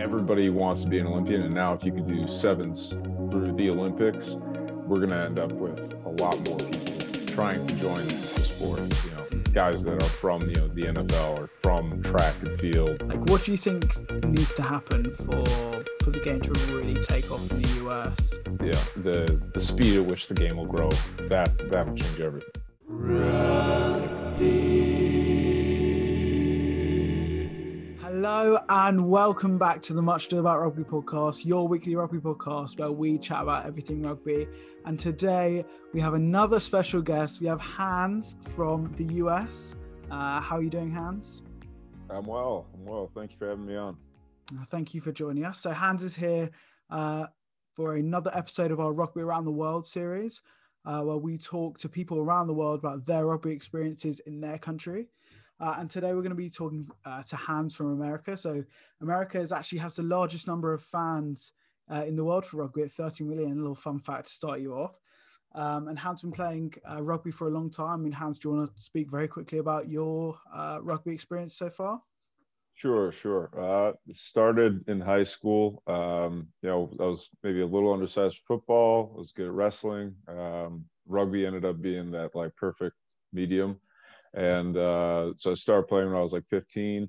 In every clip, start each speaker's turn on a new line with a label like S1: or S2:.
S1: everybody wants to be an Olympian, and now if you could do sevens through the Olympics, we're going to end up with a lot more people trying to join the sport. You know, guys that are from you know the NFL or from track and field.
S2: Like, what do you think needs to happen for for the game to really take off in the US?
S1: Yeah, the the speed at which the game will grow that that will change everything.
S2: Hello and welcome back to the Much Ado About Rugby podcast, your weekly rugby podcast where we chat about everything rugby. And today we have another special guest. We have Hans from the US. Uh, how are you doing, Hans?
S1: I'm well. I'm well. Thank you for having me on.
S2: Uh, thank you for joining us. So Hans is here uh, for another episode of our Rugby Around the World series, uh, where we talk to people around the world about their rugby experiences in their country. Uh, and today we're going to be talking uh, to Hans from America. So America is actually has the largest number of fans uh, in the world for rugby at 30 million. A little fun fact to start you off. Um, and Hans been playing uh, rugby for a long time. I mean, Hans, do you want to speak very quickly about your uh, rugby experience so far?
S1: Sure, sure. Uh, started in high school. Um, you know, I was maybe a little undersized for football. I was good at wrestling. Um, rugby ended up being that like perfect medium. And uh, so I started playing when I was like 15.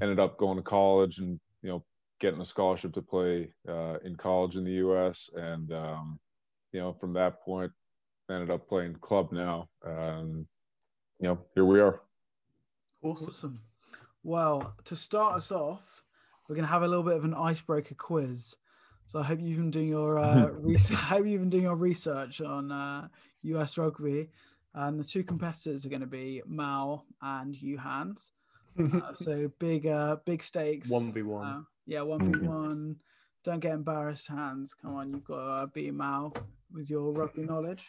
S1: Ended up going to college and you know getting a scholarship to play uh, in college in the U.S. And um, you know from that point, ended up playing club now. And you know here we are.
S2: Awesome. Well, to start us off, we're going to have a little bit of an icebreaker quiz. So I hope you've been doing your uh, research. I hope you've been doing your research on uh, US rugby. And the two competitors are going to be Mal and you, Hans. Uh, so big, uh, big stakes.
S3: One v one.
S2: Uh, yeah, one v one. Don't get embarrassed, Hans. Come on, you've got to uh, beat Mal with your rugby knowledge.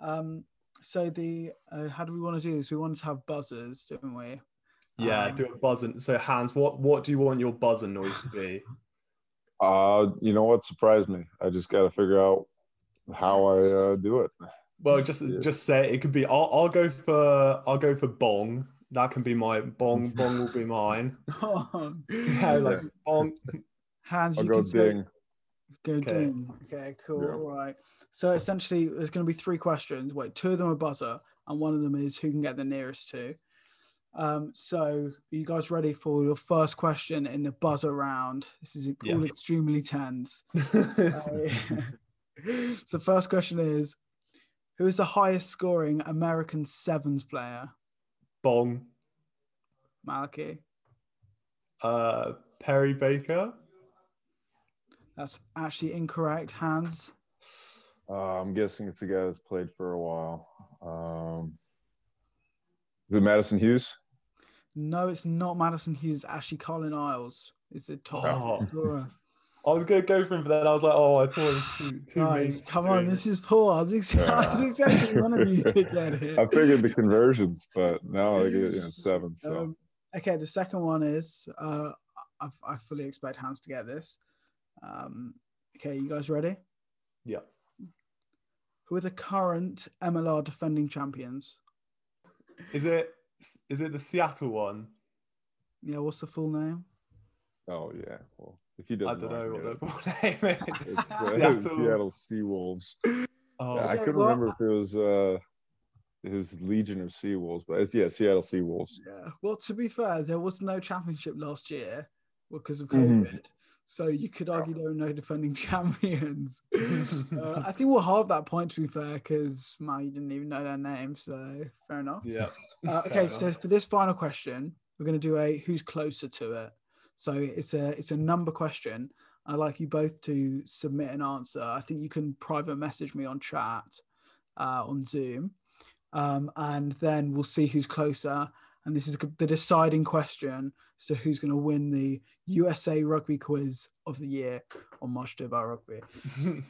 S2: Um, so the uh, how do we want to do this? We want to have buzzers, don't we?
S3: Yeah,
S2: Um,
S3: do a buzzing. So Hans, what what do you want your buzzing noise to be?
S1: Uh, you know what surprised me? I just got to figure out how I uh, do it.
S3: Well, just
S1: Yeah.
S3: just say it. it could be. I'll, I'll go for I'll go for bong. That can be my bong. Bong will be mine. Yeah, like bong.
S2: Hands.
S1: I'll
S2: you
S1: go
S2: can say-
S1: ding.
S2: Go
S3: Okay.
S2: ding. Okay, cool.
S1: Yeah.
S2: All right. So essentially, there's going to be three questions. Wait, two of them are buzzer, and one of them is who can get the nearest to. Um, so, are you guys ready for your first question in the buzzer round? This is
S3: Yeah.
S2: all extremely tense. Uh, so, first question is Who is the highest scoring American sevens player?
S3: bong.
S2: Malachi.
S3: Uh, Perry Baker.
S2: That's actually incorrect. Hans.
S1: Uh, I'm guessing it's a guy that's played for a while. Um, is it Madison Hughes?
S2: No, it's not Madison Hughes. It's actually Carlin Isles. Is the top
S3: Oh.
S2: scorer.
S3: I was gonna go for him, but then I was like, oh, I thought it was too too
S2: Guys, come on,
S3: mainstream.
S2: this is Paul. I was, ex- I was expecting one of you to get
S1: I figured the conversions, but now I get you know, seven. So
S2: Um, okay, the second one is uh, I, I fully expect Hans to get this. Um, okay, you guys ready?
S3: Yeah.
S2: Who are the current MLR defending champions?
S3: Is it is it the Seattle one?
S2: Yeah, what's the full name?
S1: oh yeah. Well, if he
S3: I
S1: doesn't,
S3: don't know
S1: get
S3: what
S1: it.
S3: the full name is.
S1: It's uh,
S3: Seattle.
S1: Seattle Seawolves.
S3: Oh,
S1: Yeah, I couldn't
S2: well-
S1: remember if it was uh, his Legion of Seawolves, but it's yeah, Seattle Seawolves.
S2: Yeah. Well, to be fair, there was no championship last year because of
S1: Mhm.
S2: COVID. So you could argue there were no defending champions. uh, I think we'll halve that point to be fair, because well, you didn't even know their name, so fair enough.
S3: yeah.
S2: Uh,
S3: Fair
S2: okay, so
S3: enough.
S2: for this final question, we're going to do a who's closer to it. So it's a it's a number question. I'd like you both to submit an answer. I think you can private message me on chat uh, on Zoom, um, and then we'll see who's closer. And this is the deciding question as to who's going to win the USA Rugby Quiz of the year on Ado About Rugby.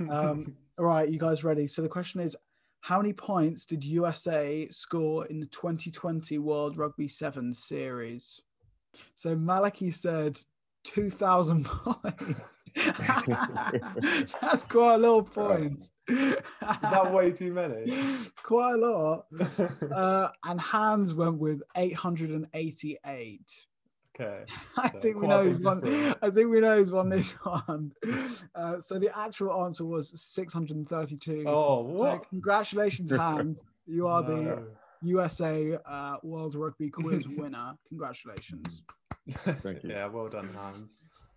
S2: Um, all right, you guys ready? So the question is, how many points did USA score in the 2020 World Rugby Sevens series? So Maliki said 2,000 points. That's quite a lot of points.
S3: Is that way too many?
S2: quite a lot. Uh, and Hans went with 888.
S3: Okay.
S2: I
S3: So
S2: think we know who's won. I think we know who's won this one. Uh, so the actual answer was 632.
S3: Oh,
S2: so congratulations, Hans. You are the
S3: No.
S2: USA uh, World Rugby Quiz winner. Congratulations.
S1: Thank you.
S3: yeah, well done, Hans.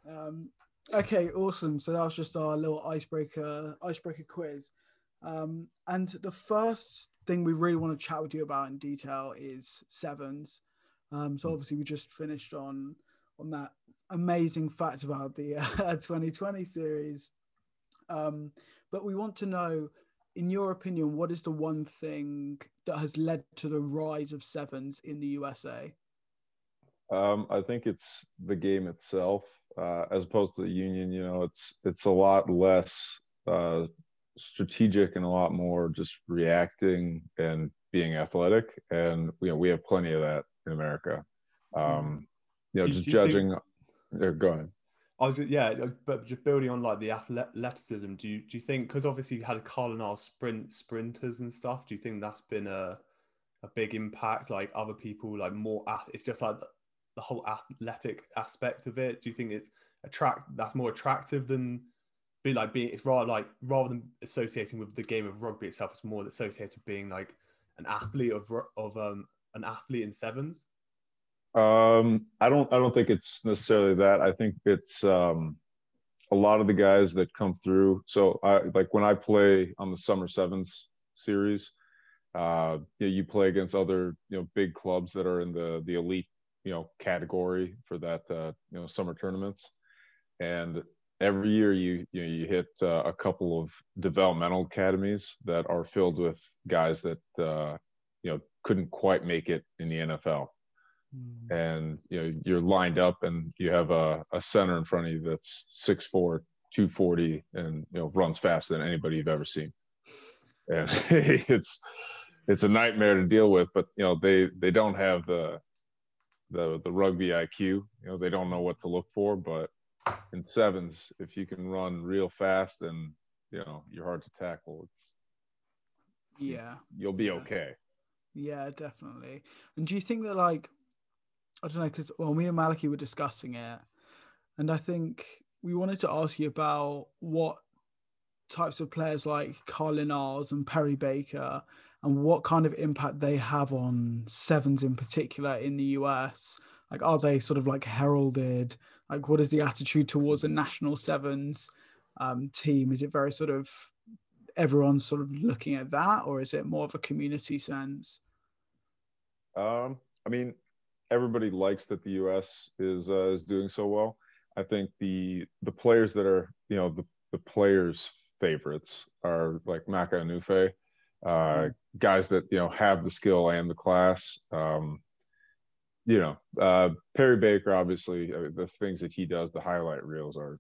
S2: Um, okay, awesome. So that was just our little icebreaker icebreaker quiz. Um, and the first thing we really want to chat with you about in detail is sevens. Um, so obviously we just finished on on that amazing fact about the uh, 2020 series. Um, but we want to know, in your opinion, what is the one thing that has led to the rise of sevens in the USA?
S1: Um, I think it's the game itself, uh, as opposed to the union. You know, it's it's a lot less uh, strategic and a lot more just reacting and being athletic. And you know, we have plenty of that in America. Um, you know,
S3: Do-
S1: just
S3: do you think-
S1: judging. Yeah, go ahead.
S3: I was yeah, but just building on like the athleticism. Do you do you think because obviously you had Carlin Isles sprint sprinters and stuff? Do you think that's been a a big impact? Like other people, like more. It's just like the, the whole athletic aspect of it. Do you think it's attract that's more attractive than be like being? It's rather like rather than associating with the game of rugby itself, it's more associated with being like an athlete of of um an athlete in sevens.
S1: Um, I don't. I don't think it's necessarily that. I think it's um, a lot of the guys that come through. So, I like when I play on the Summer Sevens series. Uh, you, know, you play against other you know big clubs that are in the the elite you know category for that uh, you know summer tournaments, and every year you you know you hit uh, a couple of developmental academies that are filled with guys that uh, you know couldn't quite make it in the NFL Mm-hmm. and you know you're lined up and you have a, a center in front of you that's 6'4 240 and you know runs faster than anybody you've ever seen and it's it's a nightmare to deal with but you know they they don't have the the the rugby iq you know they don't know what to look for but in sevens if you can run real fast and you know you're hard to tackle it's
S2: Yeah.
S1: you'll be
S2: Yeah.
S1: okay
S2: Yeah, definitely. And do you think that like I don't know because well, me and Maliki were discussing it, and I think we wanted to ask you about what types of players like Carlin Isles and Perry Baker and what kind of impact they have on sevens in particular in the US. Like, are they sort of like heralded? Like, what is the attitude towards a national sevens um, team? Is it very sort of everyone sort of looking at that, or is it more of a community sense?
S1: Um, I mean, everybody likes that the U.S. is uh, is doing so well. I think the the players that are you know the the players' favorites are like Maka Unufe, uh, guys that you know have the skill and the class. Um, you know, uh, Perry Baker, obviously, uh, the things that he does, the highlight reels are,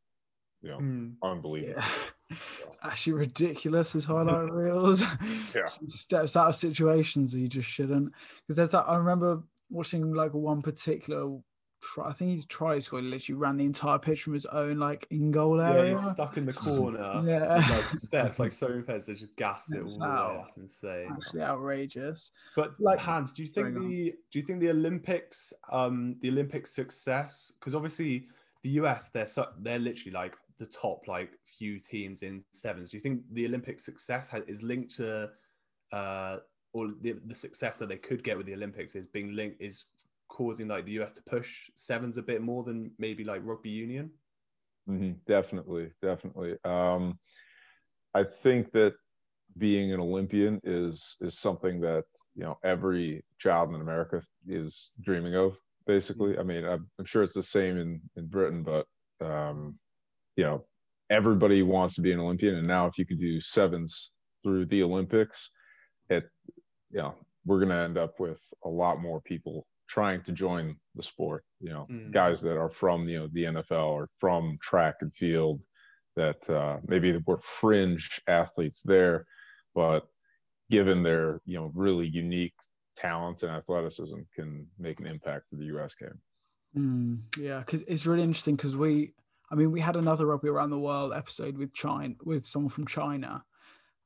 S1: you know,
S3: Hmm.
S1: unbelievable.
S2: Yeah. Actually ridiculous his highlight reels.
S1: Yeah.
S2: He steps out of situations he just shouldn't. Because there's that I remember watching like one particular try I think he tried score, he literally ran the entire pitch from his own like in goal
S3: Yeah,
S2: area.
S3: he's stuck in the corner.
S2: Yeah.
S3: with, like steps, like so fast, they just gassed it all
S2: Steps
S3: the way.
S2: out.
S3: That's insane.
S2: Actually outrageous.
S3: But
S2: Like-
S3: Hans, do you think
S2: Sorry, go on.
S3: the do you think the Olympics, um, the Olympic success? Because obviously the US, they're so, they're literally like the top like few teams in sevens. Do you think the Olympic success has, is linked to, uh, or the, the success that they could get with the Olympics is being linked is causing like the US to push sevens a bit more than maybe like rugby union?
S1: hmm Definitely, definitely. Um, I think that being an Olympian is is something that you know every child in America is dreaming of. Basically, I mean, I'm, I'm sure it's the same in in Britain, but um, you know, everybody wants to be an Olympian, and now if you could do sevens through the Olympics, it you know we're going to end up with a lot more people trying to join the sport. You know,
S3: Mm.
S1: guys that are from you know the NFL or from track and field that uh, maybe were fringe athletes there, but given their you know really unique talents and athleticism, can make an impact for the U.S. game.
S2: Mm, yeah, because it's really interesting because we, I mean, we had another rugby around the world episode with China, with someone from China,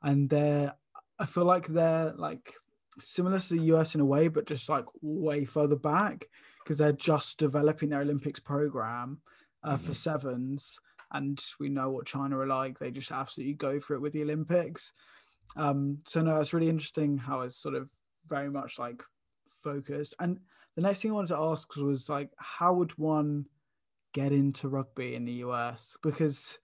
S2: and they're, I feel like they're like similar to the US in a way, but just like way further back. because they're just developing their Olympics program uh,
S1: Mhm.
S2: for sevens, and we know what China are like. They just absolutely go for it with the Olympics. Um, so no, it's really interesting how it's sort of very much like focused. And the next thing I wanted to ask was like, how would one get into rugby in the US? Because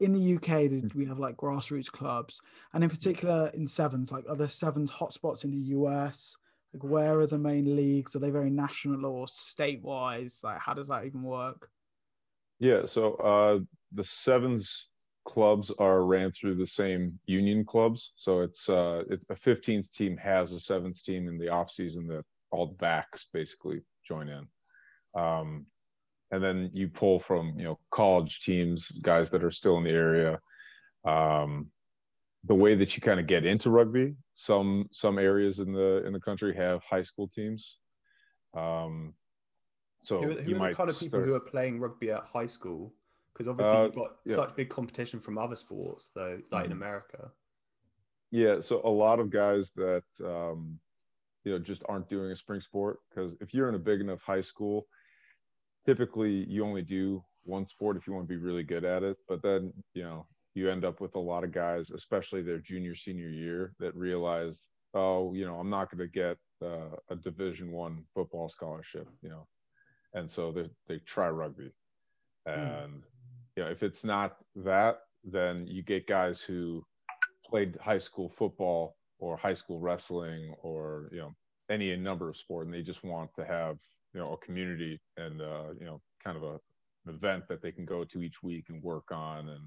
S2: in the UK, we have like grassroots clubs, and in particular in sevens, like are there sevens hotspots in the US? Like, where are the main leagues? Are they very national or state-wise? Like, how does that even work?
S1: Yeah, so uh, the sevens clubs are ran through the same union clubs. So it's uh, it's a 15th team has a sevens team in the off season that all the backs basically join in, um, and then you pull from you know college teams, guys that are still in the area. Um, the way that you kind of get into rugby, some some areas in the in the country have high school teams. Um, so
S3: who, are- who
S1: you
S3: are
S1: might
S3: the kind of people
S1: start-
S3: who are playing rugby at high school? Because obviously
S1: Uh,
S3: you've got
S1: yeah.
S3: such big competition from other sports, though, like in
S1: Mhm.
S3: America.
S1: Yeah, so a lot of guys that um, you know just aren't doing a spring sport because if you're in a big enough high school, typically you only do one sport if you want to be really good at it. But then you know you end up with a lot of guys, especially their junior senior year, that realize, oh, you know, I'm not going to get uh, a Division One football scholarship, you know, and so they they try rugby, and you know if it's not that, then you get guys who played high school football or high school wrestling or you know any number of sport and they just want to have you know a community and uh, you know kind of a, an event that they can go to each week and work on and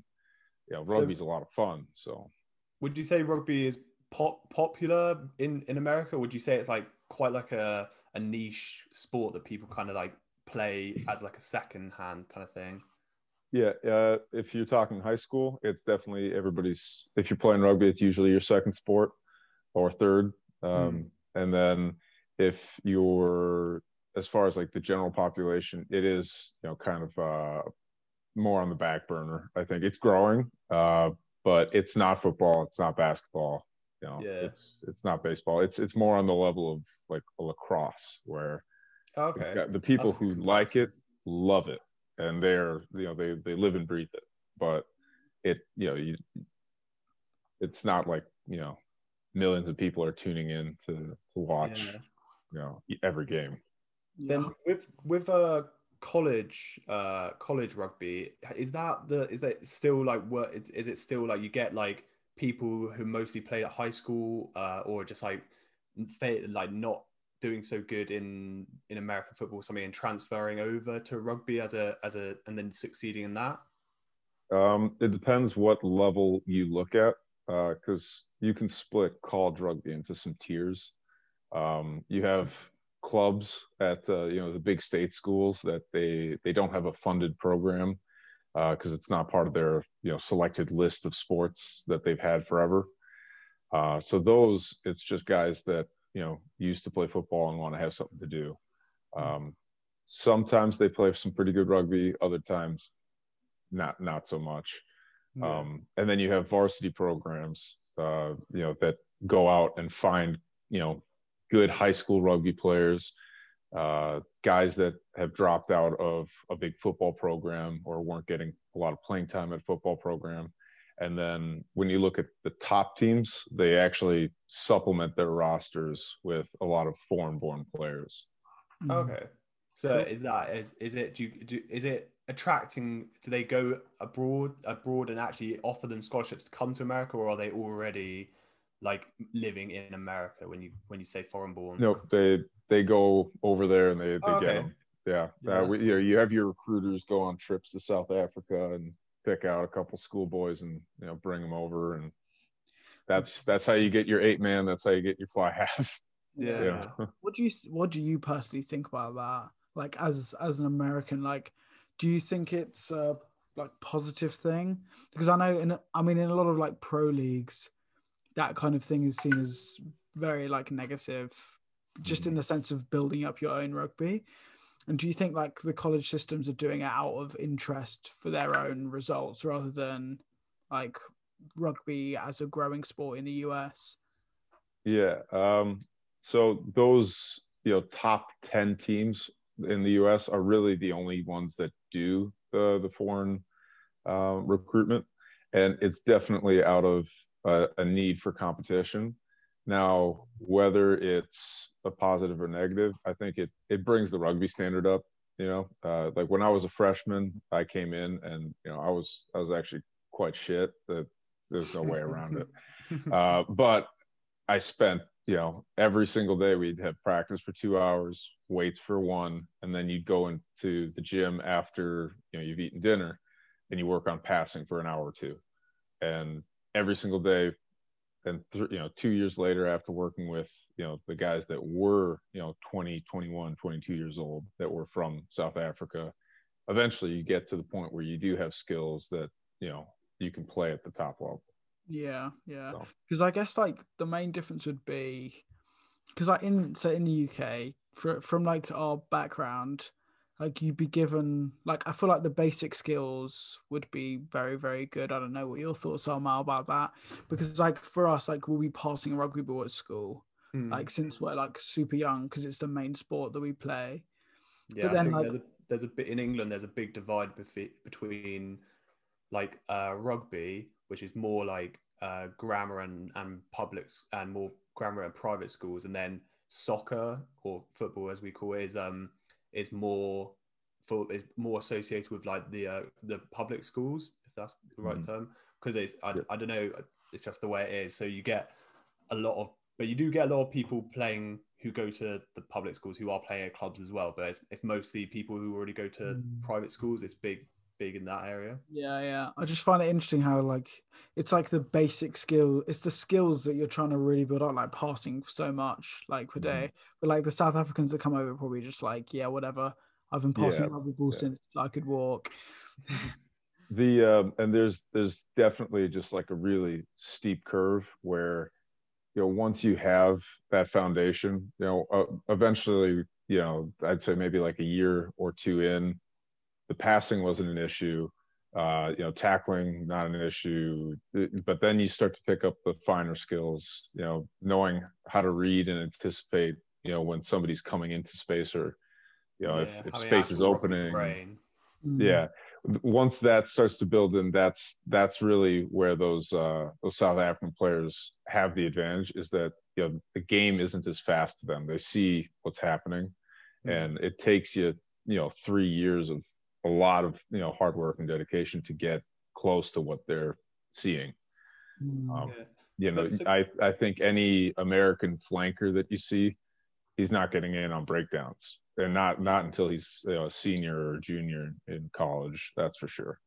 S1: you know
S3: So-
S1: rugby's a lot of fun so
S3: Would you say rugby is pop popular in in America? Would you say it's like quite like a a niche sport that people kind of like play as like a second hand kind of thing?
S1: yeah uh, if you're talking high school it's definitely everybody's if you're playing rugby it's usually your second sport or third um, and then if you're as far as like the general population it is you know kind of uh, more on the back burner i think it's growing uh, but it's not football it's not basketball you know
S3: Yeah.
S1: it's it's not baseball it's it's more on the level of like lacrosse where
S3: Okay.
S1: the people
S3: That's
S1: who like it love it and they're you know they they live and breathe it but it you know you it's not like you know millions of people are tuning in to to watch
S3: Yeah.
S1: you know every game
S3: Then with with uh college uh college rugby is that the is that still like what is, is it still like you get like people who mostly played at high school uh or just like fa- like not doing so good in in American football or something and transferring over to rugby as a as a and then succeeding in that?
S1: Um it depends what level you look at uh because you can split college rugby into some tiers. Um you have clubs at uh, you know the big state schools that they they don't have a funded program because it's not part of their you know selected list of sports that they've had forever. Uh, so those it's just guys that you know used to play football and want to have something to do. Um, sometimes they play some pretty good rugby, other times not not so much. Um, and then you have varsity programs, uh, you know, that go out and find you know good high school rugby players, uh, guys that have dropped out of a big football program or weren't getting a lot of playing time at football program. And then when you look at the top teams, they actually supplement their rosters with a lot of foreign-born players.
S2: Mm.
S3: Okay. So is that is is it do, you, do is it attracting? Do they go abroad abroad and actually offer them scholarships to come to America, or are they already like living in America when you when you say foreign born?
S1: No, they they go over there and they, they
S3: Oh,
S1: get them. Yeah,
S3: Yeah.
S1: Uh, we, you know, you have your recruiters go on trips to South Africa and pick out a couple schoolboys and you know bring them over, and that's that's how you get your eight man. That's how you get your fly half.
S3: Yeah.
S1: Yeah.
S2: What do you what do you personally think about that? Like as as an American, like do you think it's a like positive thing? Because I know in I mean in a lot of like pro leagues, that kind of thing is seen as very like negative, just in the sense of building up your own rugby. And do you think like the college systems are doing it out of interest for their own results rather than like rugby as a growing sport in the US?
S1: Yeah. Um, so those you know top ten teams in the U.S. are really the only ones that do the the foreign uh, recruitment, and it's definitely out of a, a need for competition. Now, whether it's a positive or negative, I think it it brings the rugby standard up. You know, uh, like when I was a freshman, I came in and you know I was I was actually quite shit. That there's no way around it. Uh, but I spent you know every single day we'd have practice for two hours, weights for one, and then you'd go into the gym after you know you've eaten dinner, and you work on passing for an hour or two, and every single day. And th- you know two years later after working with you know the guys that were you know 20 21 22 years old that were from south africa eventually you get to the point where you do have skills that you know you can play at the top level.
S2: Yeah yeah. Because so. i guess like the main difference would be because like in so in the uk for, from like our background like you'd be given like I feel like the basic skills would be very very good. I don't know what your thoughts are, Mal, about that because like for us, like we'll be passing a rugby ball at school, mm. like since we're like super young because it's the main sport that we play.
S3: Yeah, but then like there's a, there's a bit in England. There's a big divide between like uh, rugby, which is more like uh, grammar and and publics and more grammar and private schools, and then soccer or football as we call it is um is more for is more associated with like the uh, the public schools, if that's the right mm. term, because it's I, yeah. I don't know, it's just the way it is. So you get a lot of, but you do get a lot of people playing who go to the public schools who are playing at clubs as well. But it's, it's mostly people who already go to mm. private schools. It's big big in that area.
S2: Yeah, yeah. I just find it interesting how like it's like the basic skill. It's the skills that you're trying to really build up, like passing so much, like per day. Mm-hmm. But like the South Africans that come over, probably just like, yeah, whatever. I've been passing yeah, rugby ball yeah. since I could walk.
S1: the um, and there's there's definitely just like a really steep curve where you know once you have that foundation you know uh, eventually you know i'd say maybe like a year or two in the passing wasn't an issue. Uh, you know, tackling not an issue, but then you start to pick up the finer skills. You know, knowing how to read and anticipate. You know, when somebody's coming into space or, you know, yeah, if, if space is opening. Mm-hmm. Yeah, once that starts to build in, that's that's really where those uh, those South African players have the advantage. Is that you know the game isn't as fast to them. They see what's happening, mm-hmm. and it takes you you know three years of a lot of you know hard work and dedication to get close to what they're seeing. Mm. Um, yeah. You know, I I think any American flanker that you see, he's not getting in on breakdowns, and not not until he's you know, a senior or junior in college. That's for sure.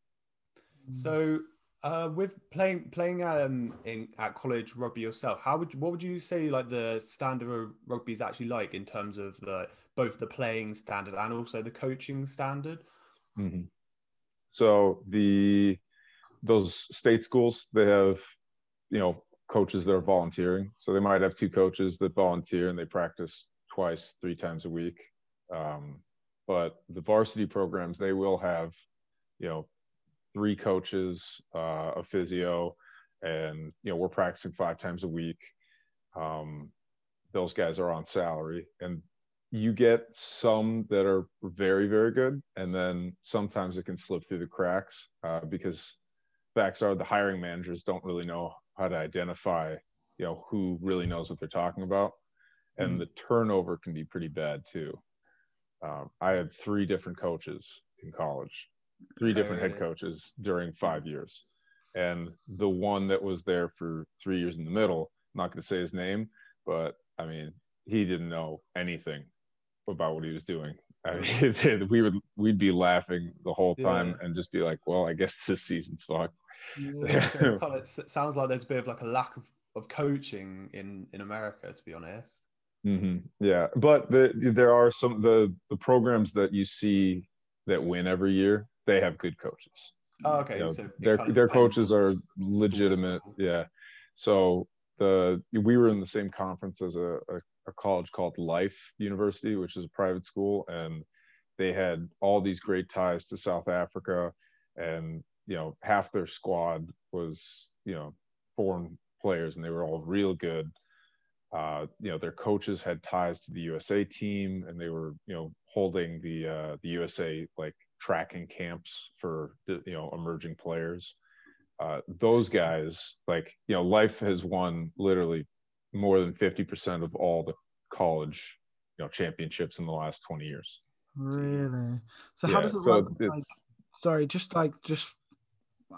S3: So, uh, with playing playing um in at college rugby yourself, how would what would you say like the standard of rugby is actually like in terms of the both the playing standard and also the coaching standard?
S1: Mm-hmm. So the those state schools they have you know coaches that are volunteering. So they might have two coaches that volunteer and they practice twice, three times a week. Um, but the varsity programs they will have you know three coaches, uh, a physio, and you know we're practicing five times a week. Um, those guys are on salary, and you get some that are very very good and then sometimes it can slip through the cracks uh, because facts are the hiring managers don't really know how to identify you know who really knows what they're talking about and mm-hmm. the turnover can be pretty bad too um, i had three different coaches in college three different head coaches during five years and the one that was there for three years in the middle I'm not going to say his name but i mean he didn't know anything about what he was doing. I mean, we would we'd be laughing the whole time yeah. and just be like, "Well, I guess this season's fucked."
S3: Yeah, so it kind of sounds like there's a bit of like a lack of, of coaching in in America, to be honest.
S1: Mm-hmm. Yeah, but the, there are some the the programs that you see that win every year. They have good coaches.
S3: Oh, okay. You know, so
S1: their their coaches are legitimate. Yeah. So the we were in the same conference as a, a a college called Life University, which is a private school, and they had all these great ties to South Africa, and you know half their squad was you know foreign players, and they were all real good. uh, you know, their coaches had ties to the USA team, and they were, you know, holding the uh, the USA like tracking camps for you know emerging players. Uh, those guys, like you know, life has won literally more than fifty percent of all the college, you know, championships in the last twenty years.
S2: Really? So how does it
S1: so
S2: work? Like, sorry, just like just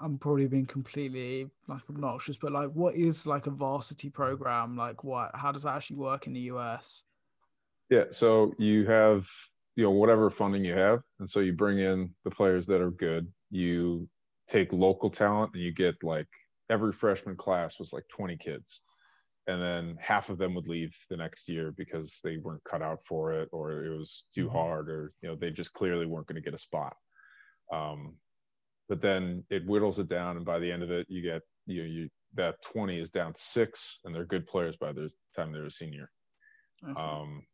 S2: I'm probably being completely like obnoxious, but like what is like a varsity program? Like what how does that actually work in the US?
S1: Yeah, so you have you know whatever funding you have, and so you bring in the players that are good. You take local talent, and you get like every freshman class was like 20 kids, and then half of them would leave the next year because they weren't cut out for it, or it was too
S2: Mhm.
S1: hard, or you know they just clearly weren't going to get a spot. Um, but then it whittles it down, and by the end of it, you get you know you that 20 is down to six, and they're good players by the time they're a senior
S2: Okay.
S1: um,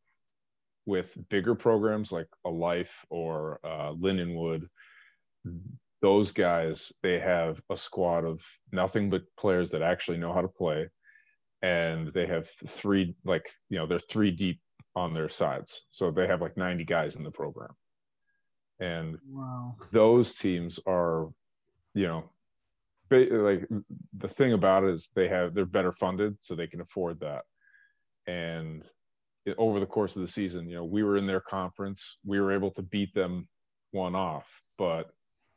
S1: with bigger programs like a life or uh, lindenwood those guys they have a squad of nothing but players that actually know how to play and they have three like you know they're three deep on their sides. So they have like 90 guys in the program. And
S2: wow.
S1: those teams are you know like the thing about it is they have they're better funded so they can afford that. And over the course of the season you know we were in their conference. We were able to beat them one off. But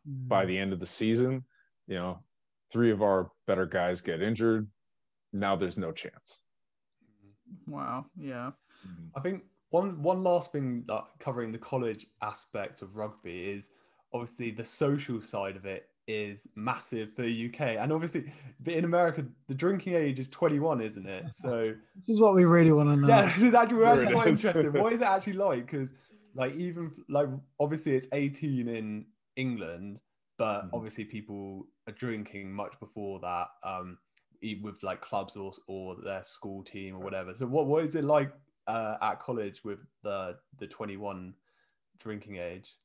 S1: by
S2: Mm.
S1: the end of the season you know three of our better guys get injured now there's no chance
S2: Wow. Yeah.
S3: I think one one last thing that covering the college aspect of rugby is obviously the social side of it is massive for the UK, and obviously, but in America, the drinking age is 21, isn't it? So
S2: This is what we really want to know.
S3: yeah, this is actually we're
S1: There
S3: actually quite
S1: is.
S3: interested. What is it actually like? Because like even like obviously it's 18 in England, but
S1: Mhm.
S3: obviously people are drinking much before that. Um, with like clubs or or their school team or whatever. So what what is it like uh, at college with the the 21 drinking age?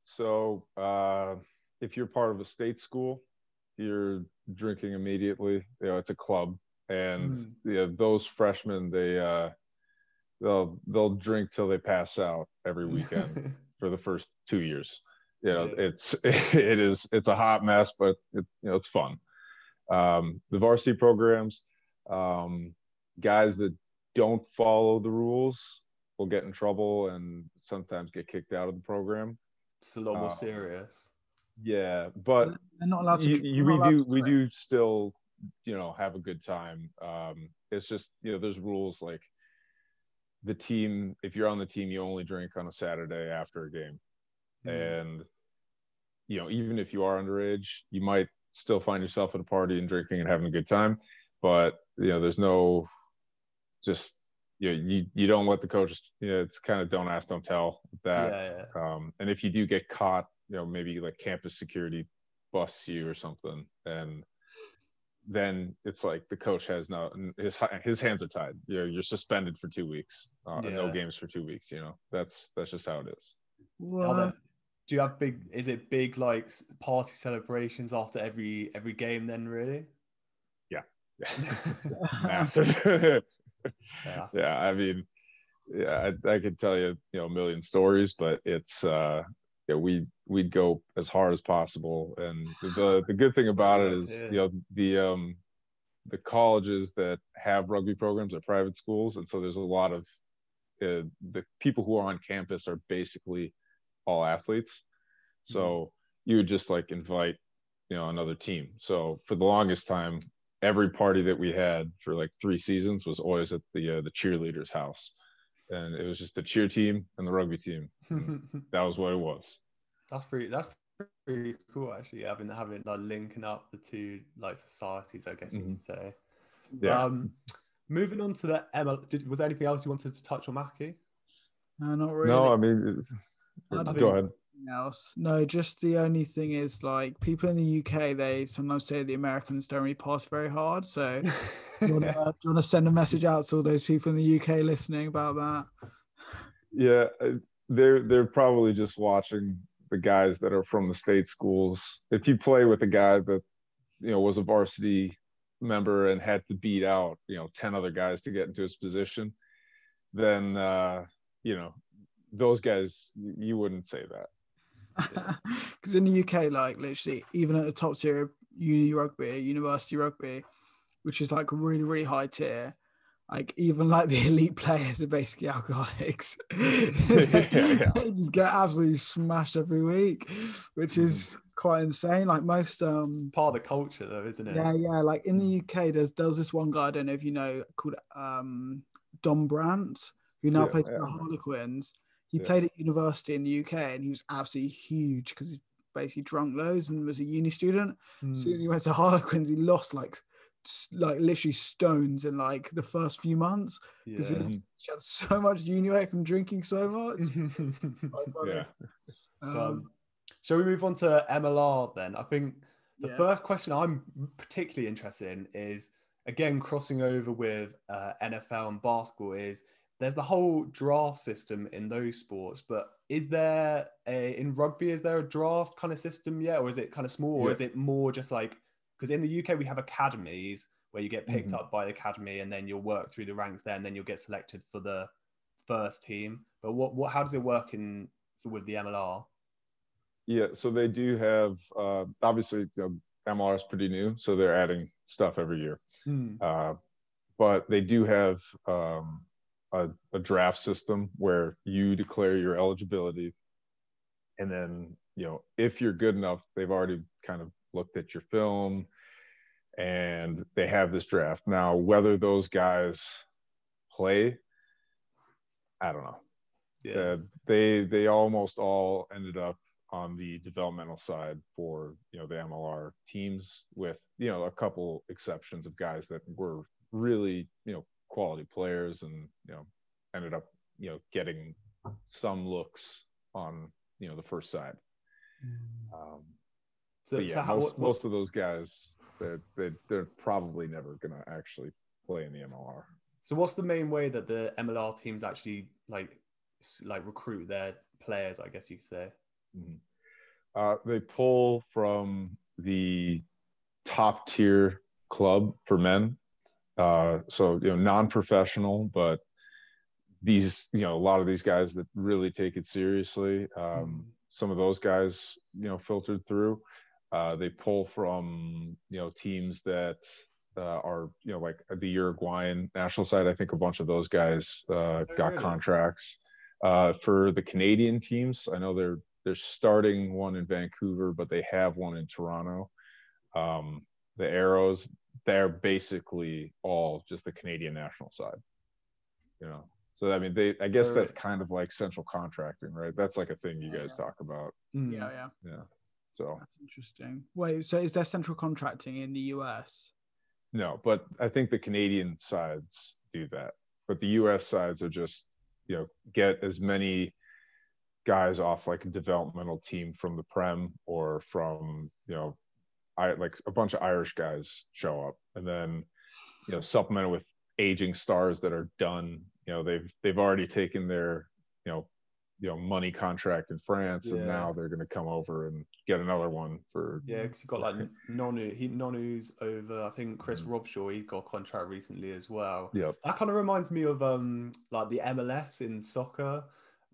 S1: so uh, if you're part of a state school you're drinking immediately you know it's a club and
S3: Mm.
S1: yeah, those freshmen they uh, they'll they'll drink till they pass out every weekend for the first two years. You know,
S3: Yeah.
S1: it's it is it's a hot mess, but it, you know it's fun. Um, the varsity programs, um, guys that don't follow the rules will get in trouble and sometimes get kicked out of the program.
S3: It's a lot more
S1: Uh,
S3: serious.
S1: Yeah, but
S2: They're not allowed to.
S1: you, you, we
S2: allowed
S1: do
S2: to
S1: we do still you know have a good time um it's just you know there's rules like the team if you're on the team you only drink on a saturday after a game
S3: Mm.
S1: and you know even if you are underage you might still find yourself at a party and drinking and having a good time but you know there's no just you know, you you don't let the coach you know it's kind of don't ask don't tell that
S3: yeah, yeah.
S1: um, and if you do get caught, you know, maybe like campus security busts you or something, and then it's like the coach has no his his hands are tied. You know, you're suspended for two weeks, uh, no games for two weeks. You know, that's that's just how it is.
S2: What?
S3: Do you have big? Is it big like party celebrations after every every game? Then really?
S1: Massive.
S3: Yeah.
S1: yeah, I mean, yeah, I, I could tell you, you know, a million stories, but it's uh, yeah, we we'd go as hard as possible, and the the good thing about it is,
S3: Yeah.
S1: you know, the um, the colleges that have rugby programs are private schools, and so there's a lot of uh, the people who are on campus are basically all athletes. So you would just like invite, you know, another team. So for the longest time, every party that we had for like three seasons was always at the uh, the cheerleaders' house, and it was just the cheer team and the rugby team. That was what it was.
S3: that's pretty. That's pretty cool actually. Having having like linking up the two like societies, I guess you
S1: Mhm.
S3: could say.
S1: Yeah.
S3: Um, moving on to the ML. Did, was there anything else you wanted to touch on, Mackie?
S2: No, not really.
S1: No, I mean, it's,
S2: I
S1: go ahead.
S2: Else. No, just the only thing is like people in the UK, they sometimes say the Americans don't really pass very hard. So do you want to send a message out to all those people in the UK listening about that?
S1: Yeah, uh, they're they're probably just watching the guys that are from the state schools. If you play with a guy that you know was a varsity member and had to beat out you know 10 other guys to get into his position then uh you know those guys you wouldn't say that.
S2: Because in the uk like literally even at the top tier of uni rugby university rugby which is like really really high tier like even like the elite players are basically alcoholics.
S1: Yeah, yeah.
S2: they just get absolutely smashed every week which is quite insane. Like most um
S3: Part of the culture, though, isn't it?
S2: yeah yeah. Like in the uk there's there's this one guy i don't know if you know called um don brandt who now
S1: Yeah,
S2: plays for the
S1: I know.
S2: harlequins he
S1: Yeah.
S2: played at university in the uk and he was absolutely huge because he basically drunk loads and was a uni student
S3: Mm.
S2: as soon as he went to Harlequins, he lost like like literally stones in like the first few months because
S3: Yeah.
S2: he had so much uni weight from drinking so much.
S1: Yeah
S2: Um,
S3: um, shall we move on to MLR then? I think the
S2: yeah.
S3: first question I'm particularly interested in is again crossing over with uh, NFL and basketball is there's the whole draft system in those sports, but is there a in rugby is there a draft kind of system yet, or is it kind of small, or
S1: Yeah.
S3: is it more just like because in the UK we have academies where you get picked
S1: Mhm.
S3: up by the academy and then you'll work through the ranks there and then you'll get selected for the first team. But what what how does it work in with the MLR?
S1: Yeah, so they do have uh, obviously you know, MLR is pretty new, so they're adding stuff every year. Uh, but they do have um, a, a draft system where you declare your eligibility, and then you know if you're good enough, they've already kind of looked at your film, and they have this draft. Now, whether those guys play, I don't know
S3: Yeah.
S1: uh, they they almost all ended up on the developmental side for you know the MLR teams with you know a couple exceptions of guys that were really you know quality players and you know ended up you know getting some looks on you know the first side um,
S3: So,
S1: but
S3: so
S1: yeah
S3: how,
S1: most,
S3: what-
S1: most of those guys they're, they're, they're probably never gonna actually play in the MLR
S3: So what's the main way that the MLR teams actually like like recruit their players? I guess you could say.
S1: Mhm. Uh, they pull from the top tier club for men. Uh, so you know, non-professional, but these you know a lot of these guys that really take it seriously. Um, some of those guys you know filtered through. Uh, they pull from you know teams that uh, are you know like the Uruguayan national side. I think a bunch of those guys uh, got
S3: really?
S1: contracts. Uh, for the Canadian teams, I know they're they're starting one in Vancouver, but they have one in Toronto. Um, the Arrows, they're basically all just the Canadian national side. You know, so I mean, they I guess
S3: Right,
S1: that's kind of like central contracting, right? That's like a thing you
S2: Yeah,
S1: guys
S2: yeah.
S1: talk about.
S3: Mm.
S2: yeah, yeah,
S1: Yeah. So
S2: that's interesting. Wait, so is there central contracting in the US?
S1: no, but I think the Canadian sides do that, but the U.S. sides are just you know get as many guys off like a developmental team from the Prem or from you know I like a bunch of Irish guys show up and then you know supplemented with aging stars that are done. You know they've they've already taken their you know you know money contract in France and now they're going to come over and get another one for
S3: Yeah, because you've got like Nonu. He Nonu's over. I think Chris
S1: Mhm.
S3: Robshaw. He got a contract recently as well.
S1: Yeah,
S3: That kind of reminds me of um like the MLS in soccer,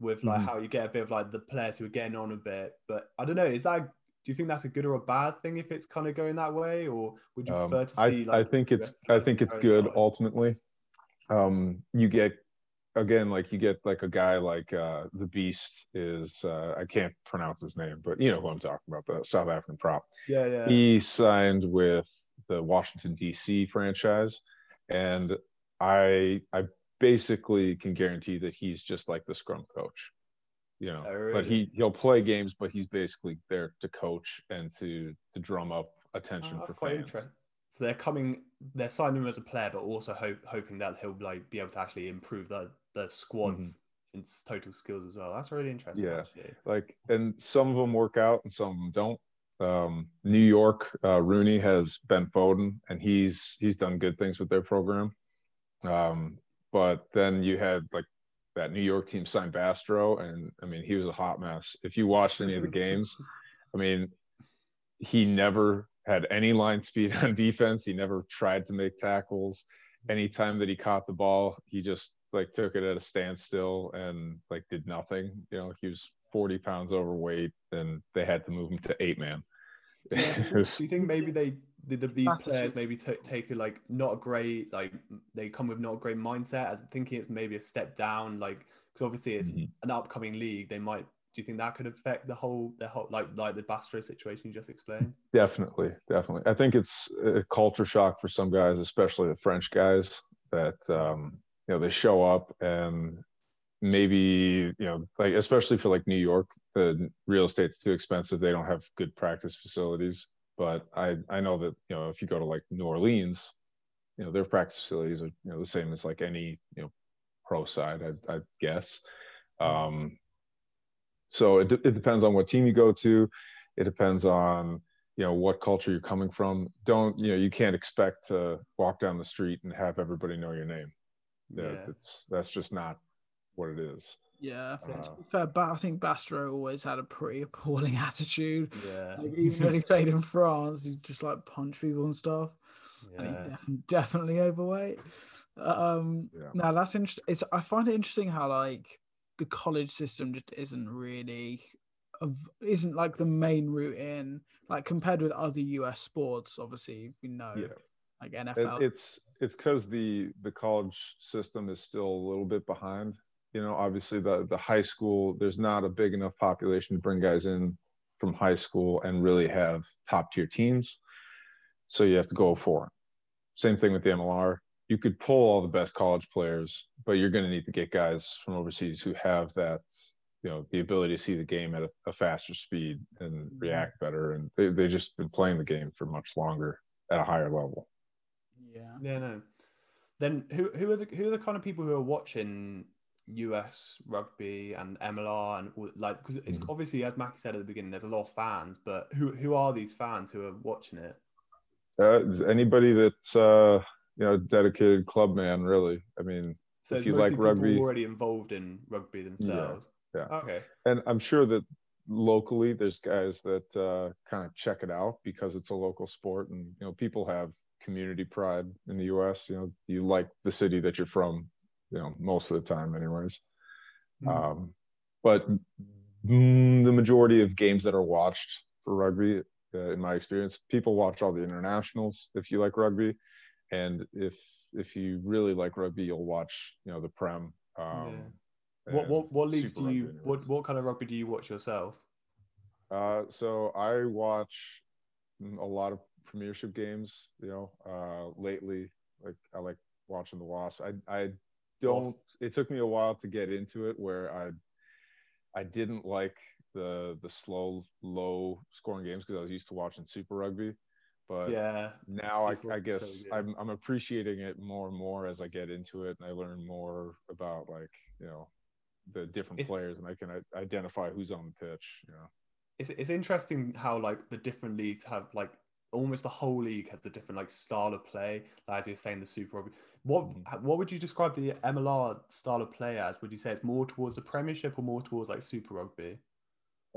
S3: with like
S1: Mhm.
S3: how you get a bit of like the players who are getting on a bit. But I don't know. Is that do you think that's a good or a bad thing if it's kind of going that way, or would you
S1: Um,
S3: prefer to
S1: I,
S3: see? like
S1: I think it's I think it's good
S3: inside?
S1: ultimately. Um, you get again like you get like a guy like uh, the Beast is uh, I can't pronounce his name, but you know who I'm talking about the South African prop.
S3: Yeah, yeah.
S1: He signed with the Washington D.C. franchise, and I I basically can guarantee that he's just like the scrum coach. You know, but he he'll play games, but he's basically there to coach and to to drum up attention
S3: Oh,
S1: for fans.
S3: So they're coming, they're signing him as a player, but also hope, hoping that he'll like be able to actually improve the the squad's its total skills as well. That's really interesting.
S1: Mm-hmm. Yeah.
S3: Actually.
S1: like and some of them work out and some of them don't um new york uh RUNY has ben foden and he's he's done good things with their program um but then you had like that new york team signed Bastareaud and i mean he was a hot mess if you watched any of the games i mean he never had any line speed on defense. He never tried to make tackles. Anytime that he caught the ball, he just like took it at a standstill and like did nothing. You know, he was 40 pounds overweight and they had to move him to eight man.
S3: Do you think maybe they the, the, these players maybe t- take a like not a great like they come with not a great mindset as thinking it's maybe a step down like because obviously it's mm-hmm. an upcoming league they might do you think that could affect the whole the whole like like the Bastareaud situation you just explained?
S1: Definitely definitely. I think it's a culture shock for some guys especially the french guys that um you know they show up and maybe you know like especially for like new york the real estate's too expensive they don't have good practice facilities but i i know that you know if you go to like new orleans you know their practice facilities are you know the same as like any you know pro side i, I guess. Um so it, it depends on what team you go to. It depends on you know what culture you're coming from. Don't you know you can't expect to walk down the street and have everybody know your name. Yeah, it's that's just not what it is
S2: yeah, fair, but I think Bastareaud always had a pretty appalling attitude. Yeah, like, even when he played in France, he just like punch people and stuff. Yeah. And he's def- definitely overweight. Um, yeah. now that's interesting. It's I find it interesting how like the college system just isn't really of isn't like the main route in like compared with other US sports. Obviously, we know yeah. like NFL.
S1: It, it's it's because the the college system is still a little bit behind you know obviously the the high school there's not a big enough population to bring guys in from high school and really have top tier teams. So you have to go for it. Same thing with the mlr you could pull all the best college players but you're going to need to get guys from overseas who have that you know the ability to see the game at a, a faster speed and mm-hmm. react better. And they, they've just been playing the game for much longer at a higher level.
S2: Yeah.
S3: Yeah no then who who are the who are the kind of people who are watching US rugby and MLR and all, like because it's mm. obviously as Mackie said at the beginning, there's a lot of fans, but who who are these fans who are watching it?
S1: Uh, anybody that's uh, you know dedicated club man, really. I mean,
S3: so if you like rugby, already involved in rugby themselves.
S1: Yeah.
S3: yeah. Okay.
S1: And I'm sure that locally there's guys that uh, kind of check it out because it's a local sport, and you know people have community pride in the U.S. You know, you like the city that you're from you know most of the time anyways. Mm-hmm. um, but mm, the majority of games that are watched for rugby uh, in my experience people watch all the internationals if you like rugby. And if if you really like rugby you'll watch you know the prem um,
S3: yeah. what what what leagues do you what what kind of rugby do you watch yourself?
S1: Uh, so i watch a lot of premiership games you know uh, lately. Like i like watching the wasp i i don't it took me a while to get into it where i i didn't like the the slow low scoring games because i was used to watching super rugby. But
S3: yeah
S1: now I, I, guess so I'm, I'm appreciating it more and more as i get into it and i learn more about like you know the different it's, players and i can identify who's on the pitch you know.
S3: It's, it's interesting how like the different leagues have like almost the whole league has a different like style of play. Like, as you're saying, the Super Rugby. What mm-hmm. what would you describe the MLR style of play as? Would you say it's more towards the Premiership or more towards like Super Rugby?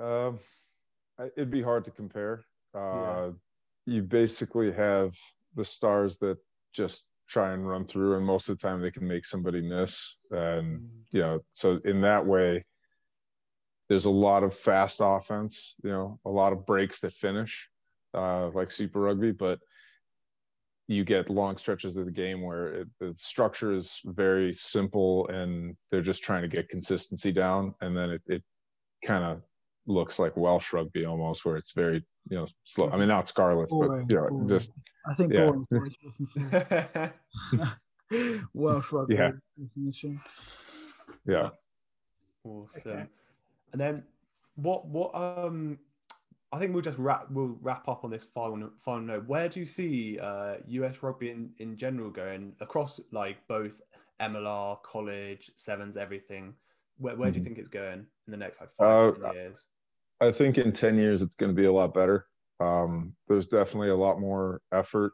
S1: Um, it'd be hard to compare. Uh, yeah. You basically have the stars that just try and run through, and most of the time they can make somebody miss. And mm. you know, so in that way, there's a lot of fast offense. You know, a lot of breaks that finish uh, like Super Rugby, but you get long stretches of the game where it, the structure is very simple and they're just trying to get consistency down, and then it, it kind of looks like Welsh rugby almost, where it's very you know slow. I mean, not Scarlets, boring, but you know, boring. just
S2: I think yeah. Welsh rugby
S1: yeah. definition. Yeah.
S3: Awesome. Okay. And then what what um I think we'll just wrap we'll wrap up on this final final note. Where do you see uh, US rugby in, in general going across like both MLR, college, sevens, everything? Where where mm-hmm. do you mm-hmm. think it's going in the next like five uh, years?
S1: I think in ten years it's going to be a lot better. Um, there's definitely a lot more effort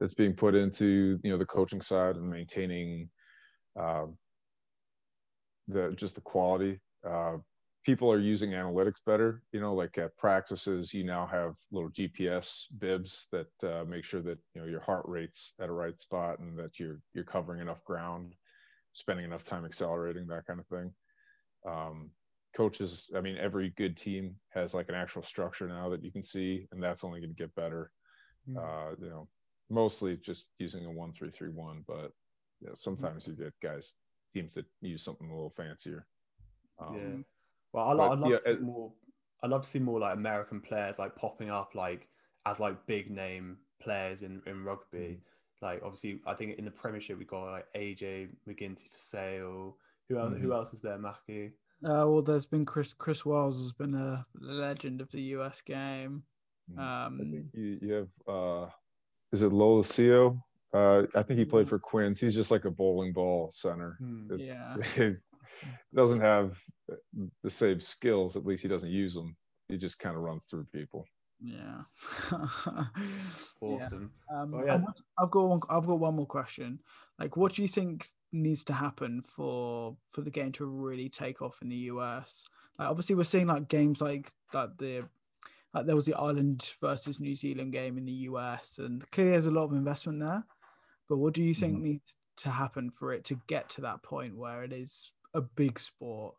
S1: that's being put into you know the coaching side and maintaining uh, the just the quality. Uh, people are using analytics better. You know, like at practices, you now have little GPS bibs that uh, make sure that you know your heart rate's at a right spot and that you're you're covering enough ground, spending enough time accelerating, that kind of thing. Um, coaches, I mean, every good team has like an actual structure now that you can see, and that's only going to get better. Mm. Uh, you know, mostly just using a one three three one, but yeah, sometimes you get guys teams that use something a little fancier.
S3: Um, yeah. Well, I'd, I'd love yeah, to see it, more. I'd love to see more like American players like popping up like as like big name players in in rugby. Mm-hmm. Like obviously, I think in the Premiership we got like AJ McGinty for sale. Who else? Mm-hmm. Who else is there, Mackie?
S2: Uh, well, there's been Chris Chris Wyles has been a legend of the US game. Mm-hmm. Um,
S1: you, you have uh, is it Lolesio? Uh, I think he played mm. for Quins. He's just like a bowling ball center.
S2: Hmm. It,
S1: yeah. It doesn't have the same skills. At least he doesn't use them. He just kind of runs through people.
S2: Yeah.
S3: awesome.
S2: Yeah. Um, oh, yeah. I've got one. I've got one more question. Like, what do you think needs to happen for for the game to really take off in the US? Like, obviously, we're seeing like games like that. The like there was the Ireland versus New Zealand game in the US, and clearly there's a lot of investment there. But what do you think mm-hmm. needs to happen for it to get to that point where it is a big sport?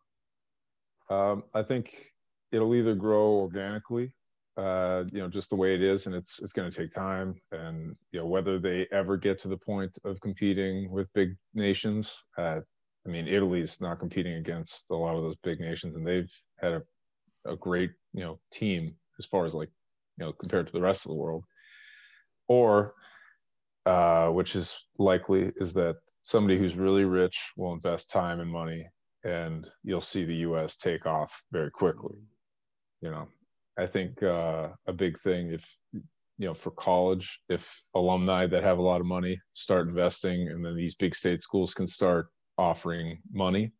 S1: Um, I think it'll either grow organically, uh, you know, just the way it is, and it's it's going to take time. And you know, whether they ever get to the point of competing with big nations, uh, I mean, Italy's not competing against a lot of those big nations, and they've had a, a great you know team as far as like you know compared to the rest of the world. Or uh, which is likely, is that somebody who's really rich will invest time and money, and you'll see the U.S. take off very quickly. You know, I think uh, a big thing if you know for college, if alumni that have a lot of money start investing, and then these big state schools can start offering money.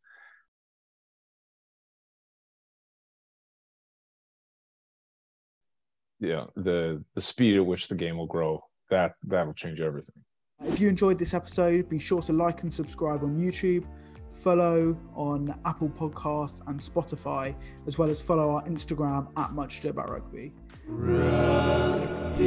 S1: Yeah, the the speed at which the game will grow that that'll change everything.
S2: If you enjoyed this episode, be sure to like and subscribe on YouTube, follow on Apple Podcasts and Spotify, as well as follow our Instagram at Much About Rugby. Rugby.